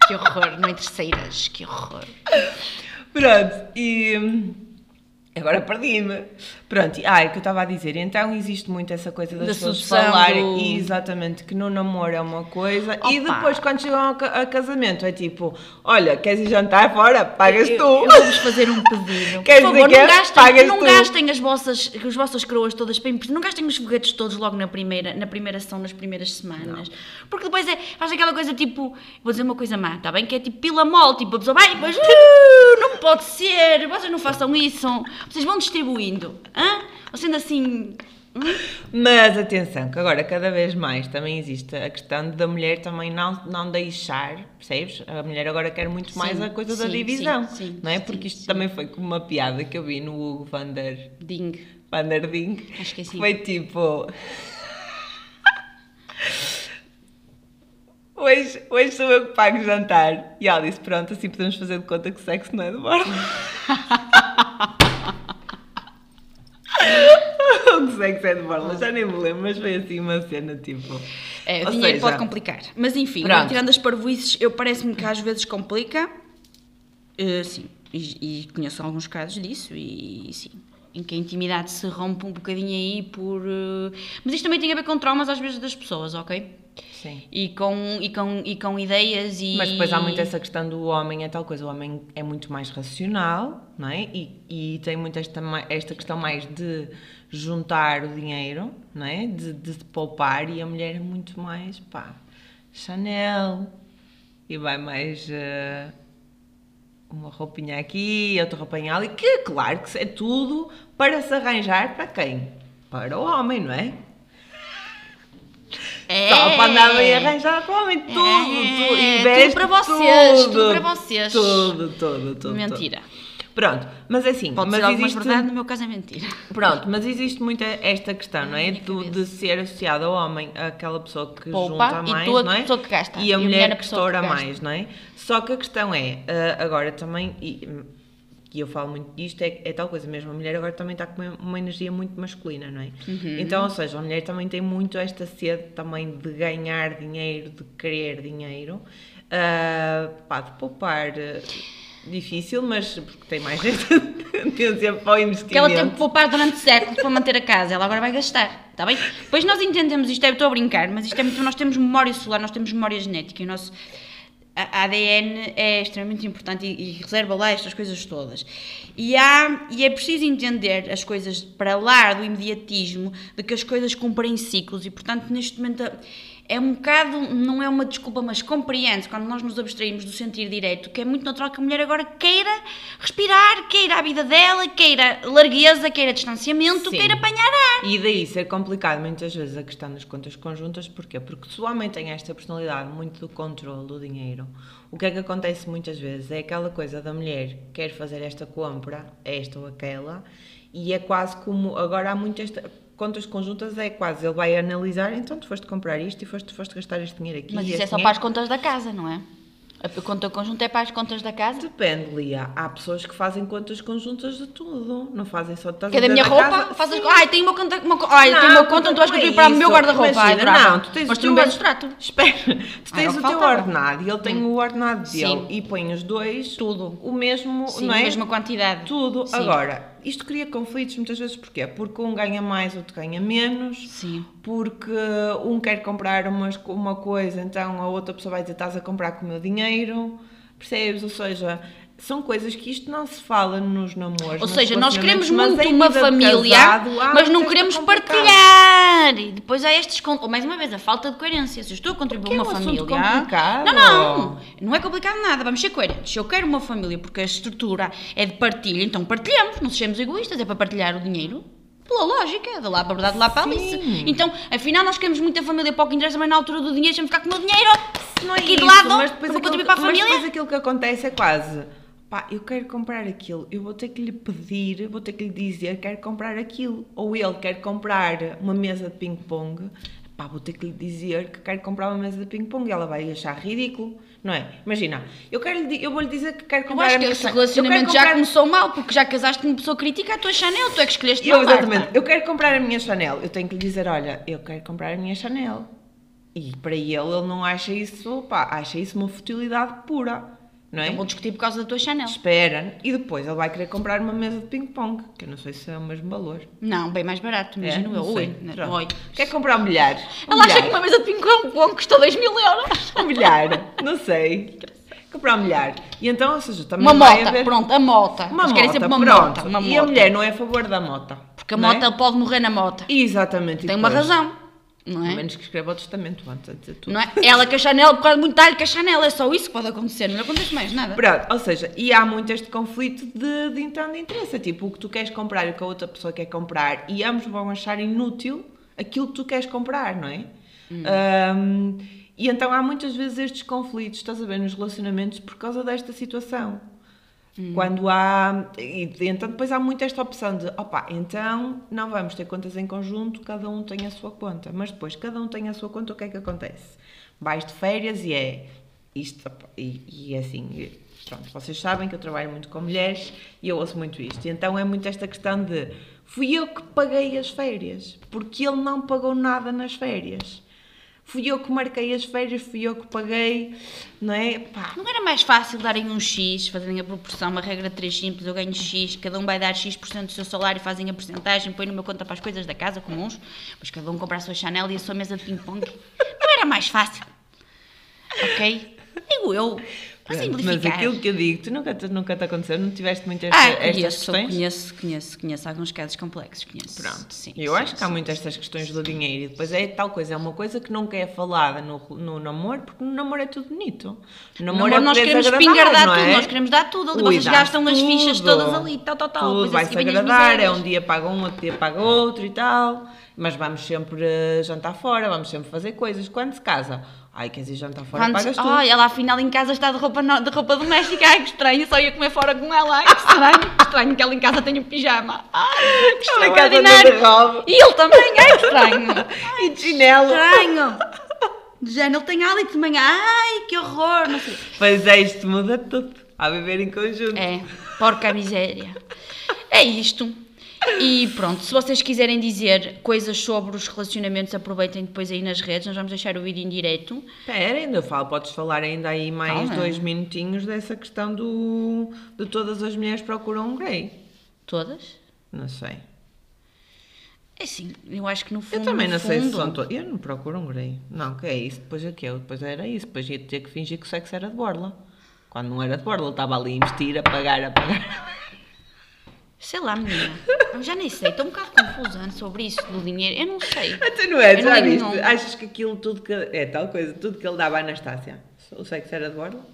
que horror, não é terceiras, que horror. Pronto, e hum, agora perdi-me. Pronto, e- ah, é o que eu estava a dizer. Então existe muito essa coisa das Da pessoas falarem do- exatamente que no namoro é uma coisa e Opa. depois quando chegam ao a casamento é tipo: olha, queres ir jantar fora? Pagas Eu, tu. eu vou-vos fazer um pedido. Por Queres favor, dizer não é? gastem, Pagas não tu. gastem as vossas, as vossas coroas todas para. Não gastem os foguetes todos logo na primeira, na primeira sessão, nas primeiras semanas. Porque depois é, faz aquela coisa tipo, vou dizer uma coisa má, está bem? Que é tipo pila mole, tipo a pessoa vai e depois, "Uh, (laughs) não pode ser, vocês não façam isso. Vocês vão distribuindo. Hã? Ou sendo assim. hum? Mas atenção, que agora cada vez mais também existe a questão da mulher também não, não deixar, percebes? A mulher agora quer muito Sim, mais a coisa da sim, divisão, sim, não é? Porque isto também foi como uma piada que eu vi no Hugo van der, Ding. van der Ding. Acho que é assim. Foi tipo. (laughs) Hoje, hoje sou eu que pago o jantar. E ela disse: Pronto, assim podemos fazer de conta que sexo não é de borla. (laughs) o que sexo é de borla, já nem me lembro, mas foi assim uma cena tipo. É, o dinheiro seja, pode complicar. Mas enfim, Pronto. tirando as parvoices, eu parece-me que às vezes complica. Eh, sim, e, e conheço alguns casos disso, e, sim. Em que a intimidade se rompe um bocadinho aí por. eh, Mas isto também tem a ver com traumas às vezes das pessoas, ok? Sim. E com, e com, e com ideias e. Mas depois há muito essa questão do homem, é tal coisa, o homem é muito mais racional, não é? E, e tem muito esta, esta questão mais de juntar o dinheiro, não é? De, de se poupar, e a mulher é muito mais, pá, Chanel, e vai mais eh, uma roupinha aqui, outra roupinha ali, que claro que é tudo para se arranjar para quem? Para o homem, não é? É. Só para andar bem arranjado para o homem, tudo, É, tudo, e tudo para vocês, tudo tudo, para vocês. Tudo, tudo, tudo. Mentira. tudo. Pronto, mas é assim, Pode mas ser existe, verdade, no meu caso é mentira. Pronto, mas existe muito esta questão, não é? minha Do, de ser associado ao homem, aquela pessoa que Poupa, junta e mais, a não é? pessoa que gasta. E a mulher, que pessoa que estoura mais, não é? Só que a questão é, ah, agora também, e, e eu falo muito disto, é, é tal coisa mesmo, a mulher agora também está com uma, uma energia muito masculina, não é? Uhum. Então, ou seja, a mulher também tem muito esta sede também de ganhar dinheiro, de querer dinheiro, ah, pá, de poupar... ah, Difícil, mas porque tem mais tendência (laughs) para o investimento. Que ela teve que poupar durante séculos para manter a casa, ela agora vai gastar, está bem? Depois nós entendemos isto, eu estou a brincar, mas isto é muito, nós temos memória celular, nós temos memória genética e o nosso a- ADN é extremamente importante e, e reserva lá estas coisas todas. E, há, e é preciso entender as coisas para lá do imediatismo, de que as coisas cumprem ciclos e, portanto, neste momento é um bocado, não é uma desculpa, mas compreende quando nós nos abstraímos do sentir direito, que é muito natural que a mulher agora queira respirar, queira a vida dela, queira largueza, queira distanciamento, Sim. queira apanhar ar. E daí ser complicado muitas vezes a questão das contas conjuntas, porquê? Porque se o homem tem esta personalidade muito do controle do dinheiro, o que é que acontece muitas vezes? É aquela coisa da mulher quer fazer esta compra, esta ou aquela, e é quase como, agora há muito esta, contas conjuntas é quase, ele vai analisar, então tu foste comprar isto e foste, foste gastar este dinheiro aqui. Mas isso é só dinheiro- para as contas da casa, não é? A conta conjunta é para as contas da casa? Depende, Lia. Há pessoas que fazem contas conjuntas de tudo. Não fazem só de Que é a da minha roupa? casa? Faz as... Ai, tenho uma conta. Uma... Ai, Não, tenho uma conta onde tu vais não é o meu guarda-roupa. Ai, não, tu tens Mas o tu não teu vês o trato. Espera, tu (laughs) tens não o teu ordenado e ele tem o ordenado dele Sim. e põe os dois Tudo. o mesmo, Sim, não a é? mesma quantidade. Tudo. Sim. Agora, isto cria conflitos muitas vezes, porquê? Porque um ganha mais, outro ganha menos, Sim. porque um quer comprar umas, uma coisa, então a outra pessoa vai dizer estás a comprar com o meu dinheiro, percebes? Ou seja, são coisas que isto não se fala nos namoros. Ou seja, nós queremos muito uma família, casado, há mas não muito queremos partilhar. E depois há estes. ou Mais uma vez, a falta de coerência. Se eu estou a contribuir Porque é uma um assunto família. complicado. Não, não. Não é complicado nada. Vamos ser coerentes. Se eu quero uma família porque a estrutura é de partilha, então partilhamos. Não sejamos egoístas. É para partilhar o dinheiro. Pela lógica, de lá para a verdade, de lá para a. Alice. Então, afinal, nós queremos muita família para o que interessa, mas na altura do dinheiro, deixa-me ficar com o meu dinheiro. Não é aqui de isso, lado, mas depois, aquilo, contribuir para a mas depois aquilo que acontece é quase pá, eu quero comprar aquilo, eu vou ter que lhe pedir, vou ter que lhe dizer quero comprar aquilo. Ou ele quer comprar uma mesa de ping-pong, pá, vou ter que lhe dizer que quero comprar uma mesa de ping-pong e ela vai achar ridículo, não é? Imagina, eu, quero lhe, eu vou-lhe dizer que quero Eu comprar acho a que esse eu relacionamento quero já comprar- começou mal, porque já casaste com uma pessoa que critica a tua Chanel, tu é que escolheste Eu, exatamente. Eu quero comprar a minha Chanel. Eu tenho que lhe dizer, olha, eu quero comprar a minha Chanel. E para ele, ele não acha isso, pá, acha isso uma futilidade pura, não é? Então vou discutir por causa da tua Chanel. Espera, e depois ele vai querer comprar uma mesa de ping-pong, que eu não sei se é o mesmo valor. Não, bem mais barato, É? imagino eu. Não Oi. Oi. Quer comprar um milhar? Um Ela acha milhar. que uma mesa de ping-pong custou 2 mil euros. Um milhar, não sei. Comprar um milhar. E então, ou seja, também Uma mota, haver... pronto, a mota. Uma Eles mota, sempre uma pronto. mota. Uma E a mota. mulher não é a favor da mota. Porque a não é? mota pode morrer na mota. Exatamente. Tem uma depois- razão, não A é? menos que escreva o testamento antes de tudo. Não é? Ela com a Chanel, por causa de muito talho com a Chanel, é só isso que pode acontecer, não acontece mais nada. Pronto, ou seja, e há muito este conflito de, de então de interesse. Tipo, o que tu queres comprar e o que a outra pessoa quer comprar, e ambos vão achar inútil aquilo que tu queres comprar, não é? Um, e então há muitas vezes estes conflitos, estás a ver, nos relacionamentos por causa desta situação. Quando há. Então depois há muito esta opção de opa, então não vamos ter contas em conjunto, cada um tem a sua conta. Mas depois cada um tem a sua conta, o que é que acontece? Vais de férias e é isto, e, e é assim. Pronto, vocês sabem que eu trabalho muito com mulheres e eu ouço muito isto. Então é muito esta questão de fui eu que paguei as férias, porque ele não pagou nada nas férias. Fui eu que marquei as férias, fui eu que paguei, não é? Pá, Não era mais fácil darem um X, fazerem a proporção, uma regra de 3 simples, eu ganho X, cada um vai dar X% do seu salário, fazem a porcentagem, põem numa conta para as coisas da casa comuns, depois cada um compra a sua Chanel e a sua mesa de ping-pong. Não era mais fácil? Ok? Digo eu. Mas aquilo que eu digo, tu nunca, te- nunca te aconteceu, não tiveste muito esta, Ah, estas conheço, questões? conheço, conheço, conheço alguns casos complexos, conheço. Pronto, sim. eu sim, acho que há sim. muito estas questões do dinheiro e depois é tal coisa, é uma coisa que nunca é falada no, no namoro, porque no namoro é tudo bonito. No No namoro, namoro nós poderes queremos agradar, pingardar não tudo, é? nós queremos dar tudo ali, Ui, vocês gastam as fichas tudo. todas ali, tal, tal, tal. Tudo vai-se agradar, é um dia paga um, outro dia paga outro e tal, mas vamos sempre eh, jantar fora, vamos sempre fazer coisas. Quando se casa, ai, queres ir jantar fora, Quando- pagas tudo. Ai, ela afinal em casa está de roupa, no- de roupa doméstica. Ai, que estranho, só ia comer fora com ela. Ai, que estranho, que estranho que ela em casa tenha um pijama. Ai, que extraordinário. E ele também, ai, que estranho. (laughs) E de chinelo. Estranho. De género, ele tem hálito de manhã. Ai, que horror, não sei. Pois é, isto muda tudo, a viver em conjunto. É, porca miséria. É isto. E pronto, se vocês quiserem dizer coisas sobre os relacionamentos, aproveitem depois aí nas redes, nós vamos deixar o vídeo em direto. Espera, ainda falo, podes falar ainda aí mais Fala. dois minutinhos dessa questão do de todas as mulheres procuram um gay. Todas? Não sei. É assim, eu acho que no fundo. Eu também não sei se fundo- são todos. Eu não procuro um grey. Não, que é isso. Depois eu. Depois era isso. Depois ia ter que fingir que o sexo era de borla. Quando não era de borla, ele estava ali a investir, a pagar, a pagar. Sei lá, menina. Eu já nem sei, estou um bocado confusa sobre isso do dinheiro. Eu não sei. Até não é, já viste? Achas que aquilo tudo que. É tal coisa, tudo que ele dava à Anastácia. O sexo era de borla?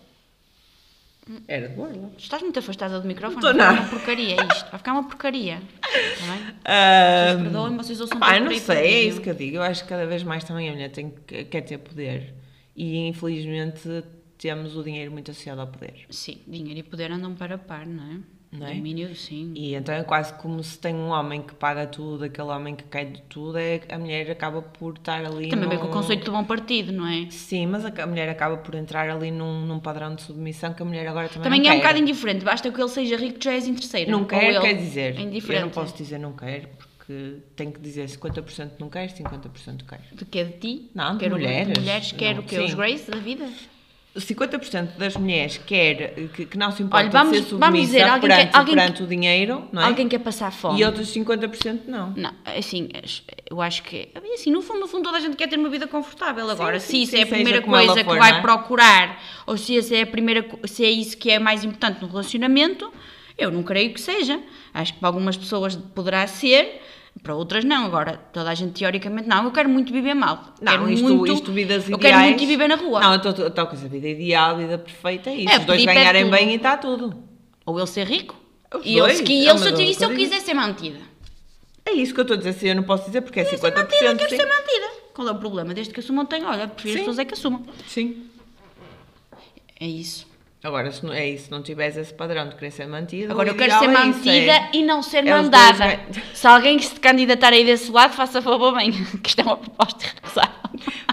Era de borla. Estás muito afastada do microfone? Não tô vai ficar nada. uma porcaria isto. Vai ficar uma porcaria. Está bem? Ah, Vocês perdoem, vocês ouçam Pá, tudo eu por não sei, é isso que eu digo. Eu acho que cada vez mais também a mulher tem, que- quer ter poder. E infelizmente temos o dinheiro muito associado ao poder. Sim, dinheiro e poder andam para par, não é? Não é? Domínio, sim. E então é quase como se tem um homem que paga tudo, aquele homem que cai de tudo, é, a mulher acaba por estar ali. Também vem num- com o conceito do bom partido, não é? Sim, mas a, a mulher acaba por entrar ali num, num padrão de submissão que a mulher agora também, Também é um quer. bocado indiferente, basta que ele seja rico, que já és interesseira. Não quer, quer dizer. É Eu não posso dizer não quer, porque tenho que dizer 50% não quer, 50% quer. De que é de ti? Não, de quero mulheres. De mulheres, quero Não, o quê? Os. Grace da vida? 50% das mulheres quer que, que não se importa Olha, vamos- de ser vamos dizer, alguém perante, quer- alguém perante o dinheiro, não é? Alguém quer passar fome. E outros 50% não. Não, assim, eu acho que, assim, no fundo, no fundo, toda a gente quer ter uma vida confortável. Agora, sim, se isso sim, é a primeira coisa for, que vai é? procurar, ou se essa é a primeira, se é isso que é mais importante no relacionamento, eu não creio que seja. Acho que para algumas pessoas poderá ser, para outras não. Agora, toda a gente teoricamente não. Eu quero muito viver mal. Não, quero isto, muito, isto vidas Eu ideais. quero muito viver na rua. Não, eu estou- com essa vida ideal, vida perfeita, é isso. É, Os dois ganharem tudo. bem e está tudo. Ou ele ser rico. Os E eu, dois, se, que é ele, se, eu, se eu quiser ser mantida. É isso que eu estou a dizer, se eu não posso dizer porque é 50%. Mantida, quero sim. ser mantida. Qual é o problema? Desde que assumam, tenho. Olha, prefiro as pessoas é que assumam. Sim. É isso. Agora, se não, é isso, se não tiveres esse padrão de querer ser mantido. Agora eu quero ser é mantida é- e não ser é mandada. dois Se alguém que se candidatar aí desse lado, faça favor bem, (laughs) que isto é uma proposta irrecusável.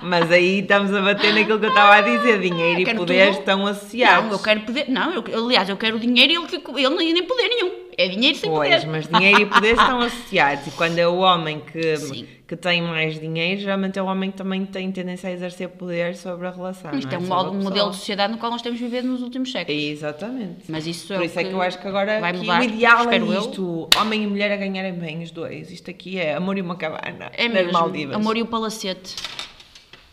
Mas aí estamos a bater naquilo que eu estava a dizer: dinheiro e Quero poder tudo. estão associados. Não, eu quero poder. Não, eu, aliás, eu quero dinheiro e ele, ele nem poder nenhum. É dinheiro sem Pois, poder. mas dinheiro e poder (laughs) estão associados. E quando é o homem que, Sim. que tem mais dinheiro, geralmente é o homem que também tem tendência a exercer poder sobre a relação. Isto não é um, pessoa. modelo de sociedade no qual nós temos vivido nos últimos séculos. Exatamente. Mas isso Por é isso é que eu acho que agora vai que mudar, o ideal é espero eu. isto: homem e mulher a ganharem bem os dois. Isto aqui é amor e uma cabana. É mesmo. Maldivas. Amor e o Palacete.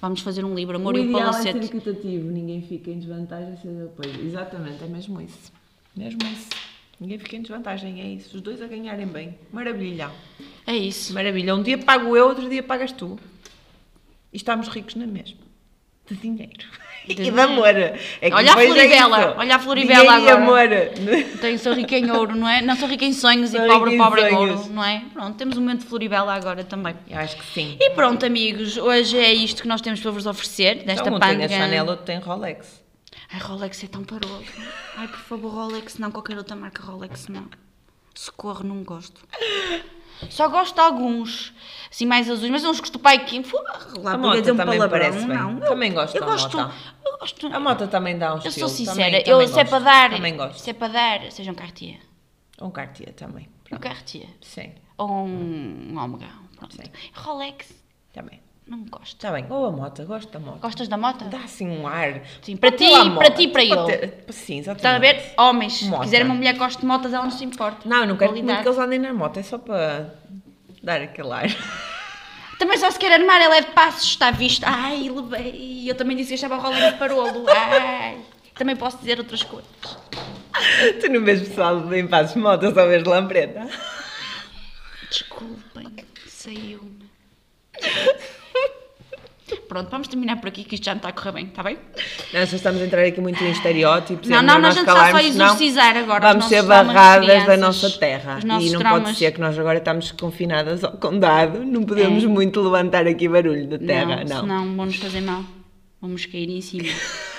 Vamos fazer um livro, Amor o e o ideal é Palacete. ser equitativo, ninguém fica em desvantagem, apoio. Exatamente, é mesmo isso. Mesmo isso. Ninguém fica em desvantagem, é isso. Os dois a ganharem bem. Maravilha. É isso. Maravilha. Um dia pago eu, outro dia pagas tu. E estamos ricos na mesma. De dinheiro. E de amor. É Olha a é Floribela, isso. olha a Floribela agora. amor. Tenho, sou rica em ouro, não é? Não sou rica em sonhos Sou e pobre, pobre em ouro, não é? Pronto, temos um momento de Floribela agora também. Eu acho que sim. E pronto, amigos, hoje é isto que nós temos para vos oferecer, desta então, um tem a. Chanel, outro tem Rolex. Ai, Rolex é tão paroso. Ai, por favor, Rolex não, qualquer outra marca Rolex não. Socorro, não gosto. Só gosto de alguns, assim mais azuis, mas uns que estou pai aqui. Lá, A podia moto dizer um também palavrão, não. Também gosto eu da gosto. Eu gosto. A moto também dá um eu estilo. sou sincera, Também, eu, também se é gosto. para dar, Também gosto. se é para dar, seja um Cartier. Um Cartier também. Um Pronto. Cartier. Sim, Ou um Omega. Pronto. Sim. Rolex, também. Não gosto. Está bem. Ou a moto, gosto da moto. Gostas da moto? Dá assim um ar. Sim, para ti, para ti para ele. Sim, exatamente. Estás a ver? Homens, se Moto. quiserem uma mulher que goste de motas, ela não se importa. Não, eu não quero muito que eles andem na moto, é só para dar aquele ar. (laughs) Também só se quer armar, ela é de passos, está visto. Ai, levei. Eu também disse que achava o Rolex de parolo. Ai. Também posso dizer outras coisas. tu não vês pessoal em passos de moto, só vês lampreta. Desculpem, saiu-me. Pronto, vamos terminar por aqui, que isto já não está a correr bem, está bem? Nós só estamos a entrar aqui muito em estereótipos. Não, é não, nós nós estamos só a exorcizar agora os Vamos ser barradas da nossa terra. E não traumas. pode ser que nós agora estamos confinadas ao condado, não podemos muito levantar aqui barulho da terra, não. Senão vão-nos fazer mal. Vamos cair em cima. (laughs)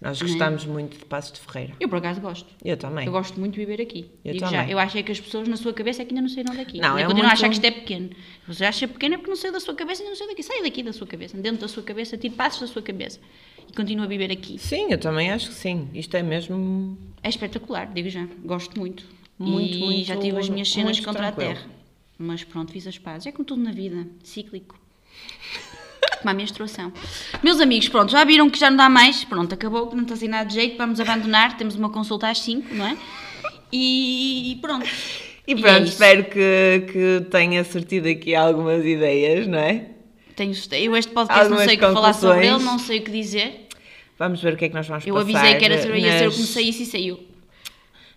Nós gostamos muito de Passos de Ferreira. Eu, por acaso, gosto. Eu também. Eu gosto muito de viver aqui. Eu Digo já. também. Eu achei que as pessoas na sua cabeça é que ainda não saíram daqui. Não, eu é continuo a achar muito- que isto é pequeno. Você acha pequeno é porque não saiu da sua cabeça e ainda não saiu daqui. Sai daqui da sua cabeça, dentro da sua cabeça, tire passos da sua cabeça. E continua a viver aqui. Sim, eu também acho que sim. Isto é mesmo. É espetacular, digo já. Gosto muito. Muito, e muito, já tive as minhas cenas muito contra tranquilo. a terra. Mas pronto, fiz as pazes. É como tudo na vida, cíclico. (laughs) A menstruação. Meus amigos, pronto, já viram que já não dá mais. Pronto, acabou, que não está assim nada de jeito. Vamos abandonar. Temos uma consulta às 5, não é? E pronto. E é pronto, isso. espero que, que tenha sortido aqui algumas ideias, não é? Tenho, eu este podcast Algumas não sei o que falar sobre ele, não sei o que dizer. Vamos ver o que é que nós vamos Eu passar. avisei que era ser, ia ser o nas- que me saísse e saiu.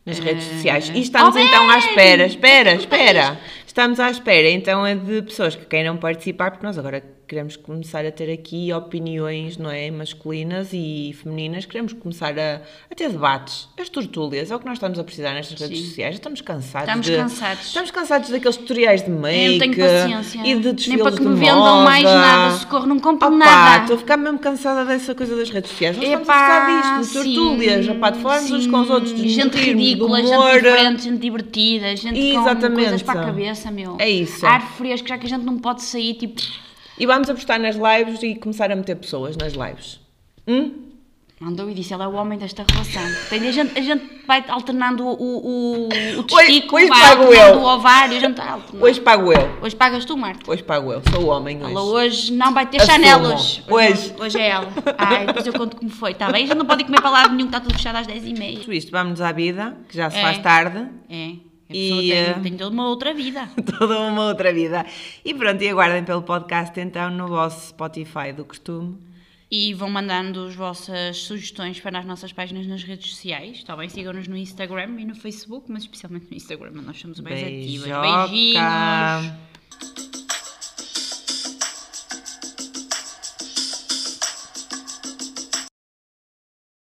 nas redes Ah. sociais. E estamos Oh, então à espera, espera, espera. Estamos à espera então é de pessoas que queiram participar, porque nós agora queremos começar a ter aqui opiniões, não é? Masculinas e femininas, queremos começar a, a ter debates. As tortúlias é o que nós estamos a precisar nestas redes Sim. sociais. Estamos cansados. Estamos de- cansados. Estamos cansados daqueles tutoriais de make e de Nem desfiles para que me vendam moda. mais nada, socorro, não compro Opa, nada. Estou a ficar mesmo cansada dessa coisa das redes sociais. Nós estamos a Epá, precisar disto, de tortúlias, opá, de falarmos uns com os outros, de gente rirmos, de ridícula, humor. gente diferente, gente divertida, gente Exatamente. com coisas para a cabeça, meu. É isso. Ar fresco, já que a gente não pode sair, tipo... E vamos apostar nas lives e começar a meter pessoas nas lives. Hum? Mandou e disse, ela é o homem desta relação. Tem, a, gente, a gente vai alternando o, o, o testículo, hoje vai pago alternando eu. o ovário, a gente está alternando. Hoje pago eu. Hoje pagas tu, Marta. Hoje pago eu. Sou o homem hoje. Ela hoje não vai ter Assumo. chanelas. Hoje. hoje é ela. Ai, depois eu conto como foi. Está bem? A gente não pode comer para lado nenhum, que está tudo fechado às 10h30. Dito isto, vamos à vida, que já se É. faz tarde. É. E, pessoa eh, tem, tem toda uma outra vida. (laughs) Toda uma outra vida. E pronto, e aguardem pelo podcast então no vosso Spotify do costume. E vão mandando as vossas sugestões para as nossas páginas nas redes sociais. Está bem? Sigam-nos no Instagram e no Facebook, mas especialmente no Instagram, onde nós somos mais ativas. Beijoca. Beijinhos!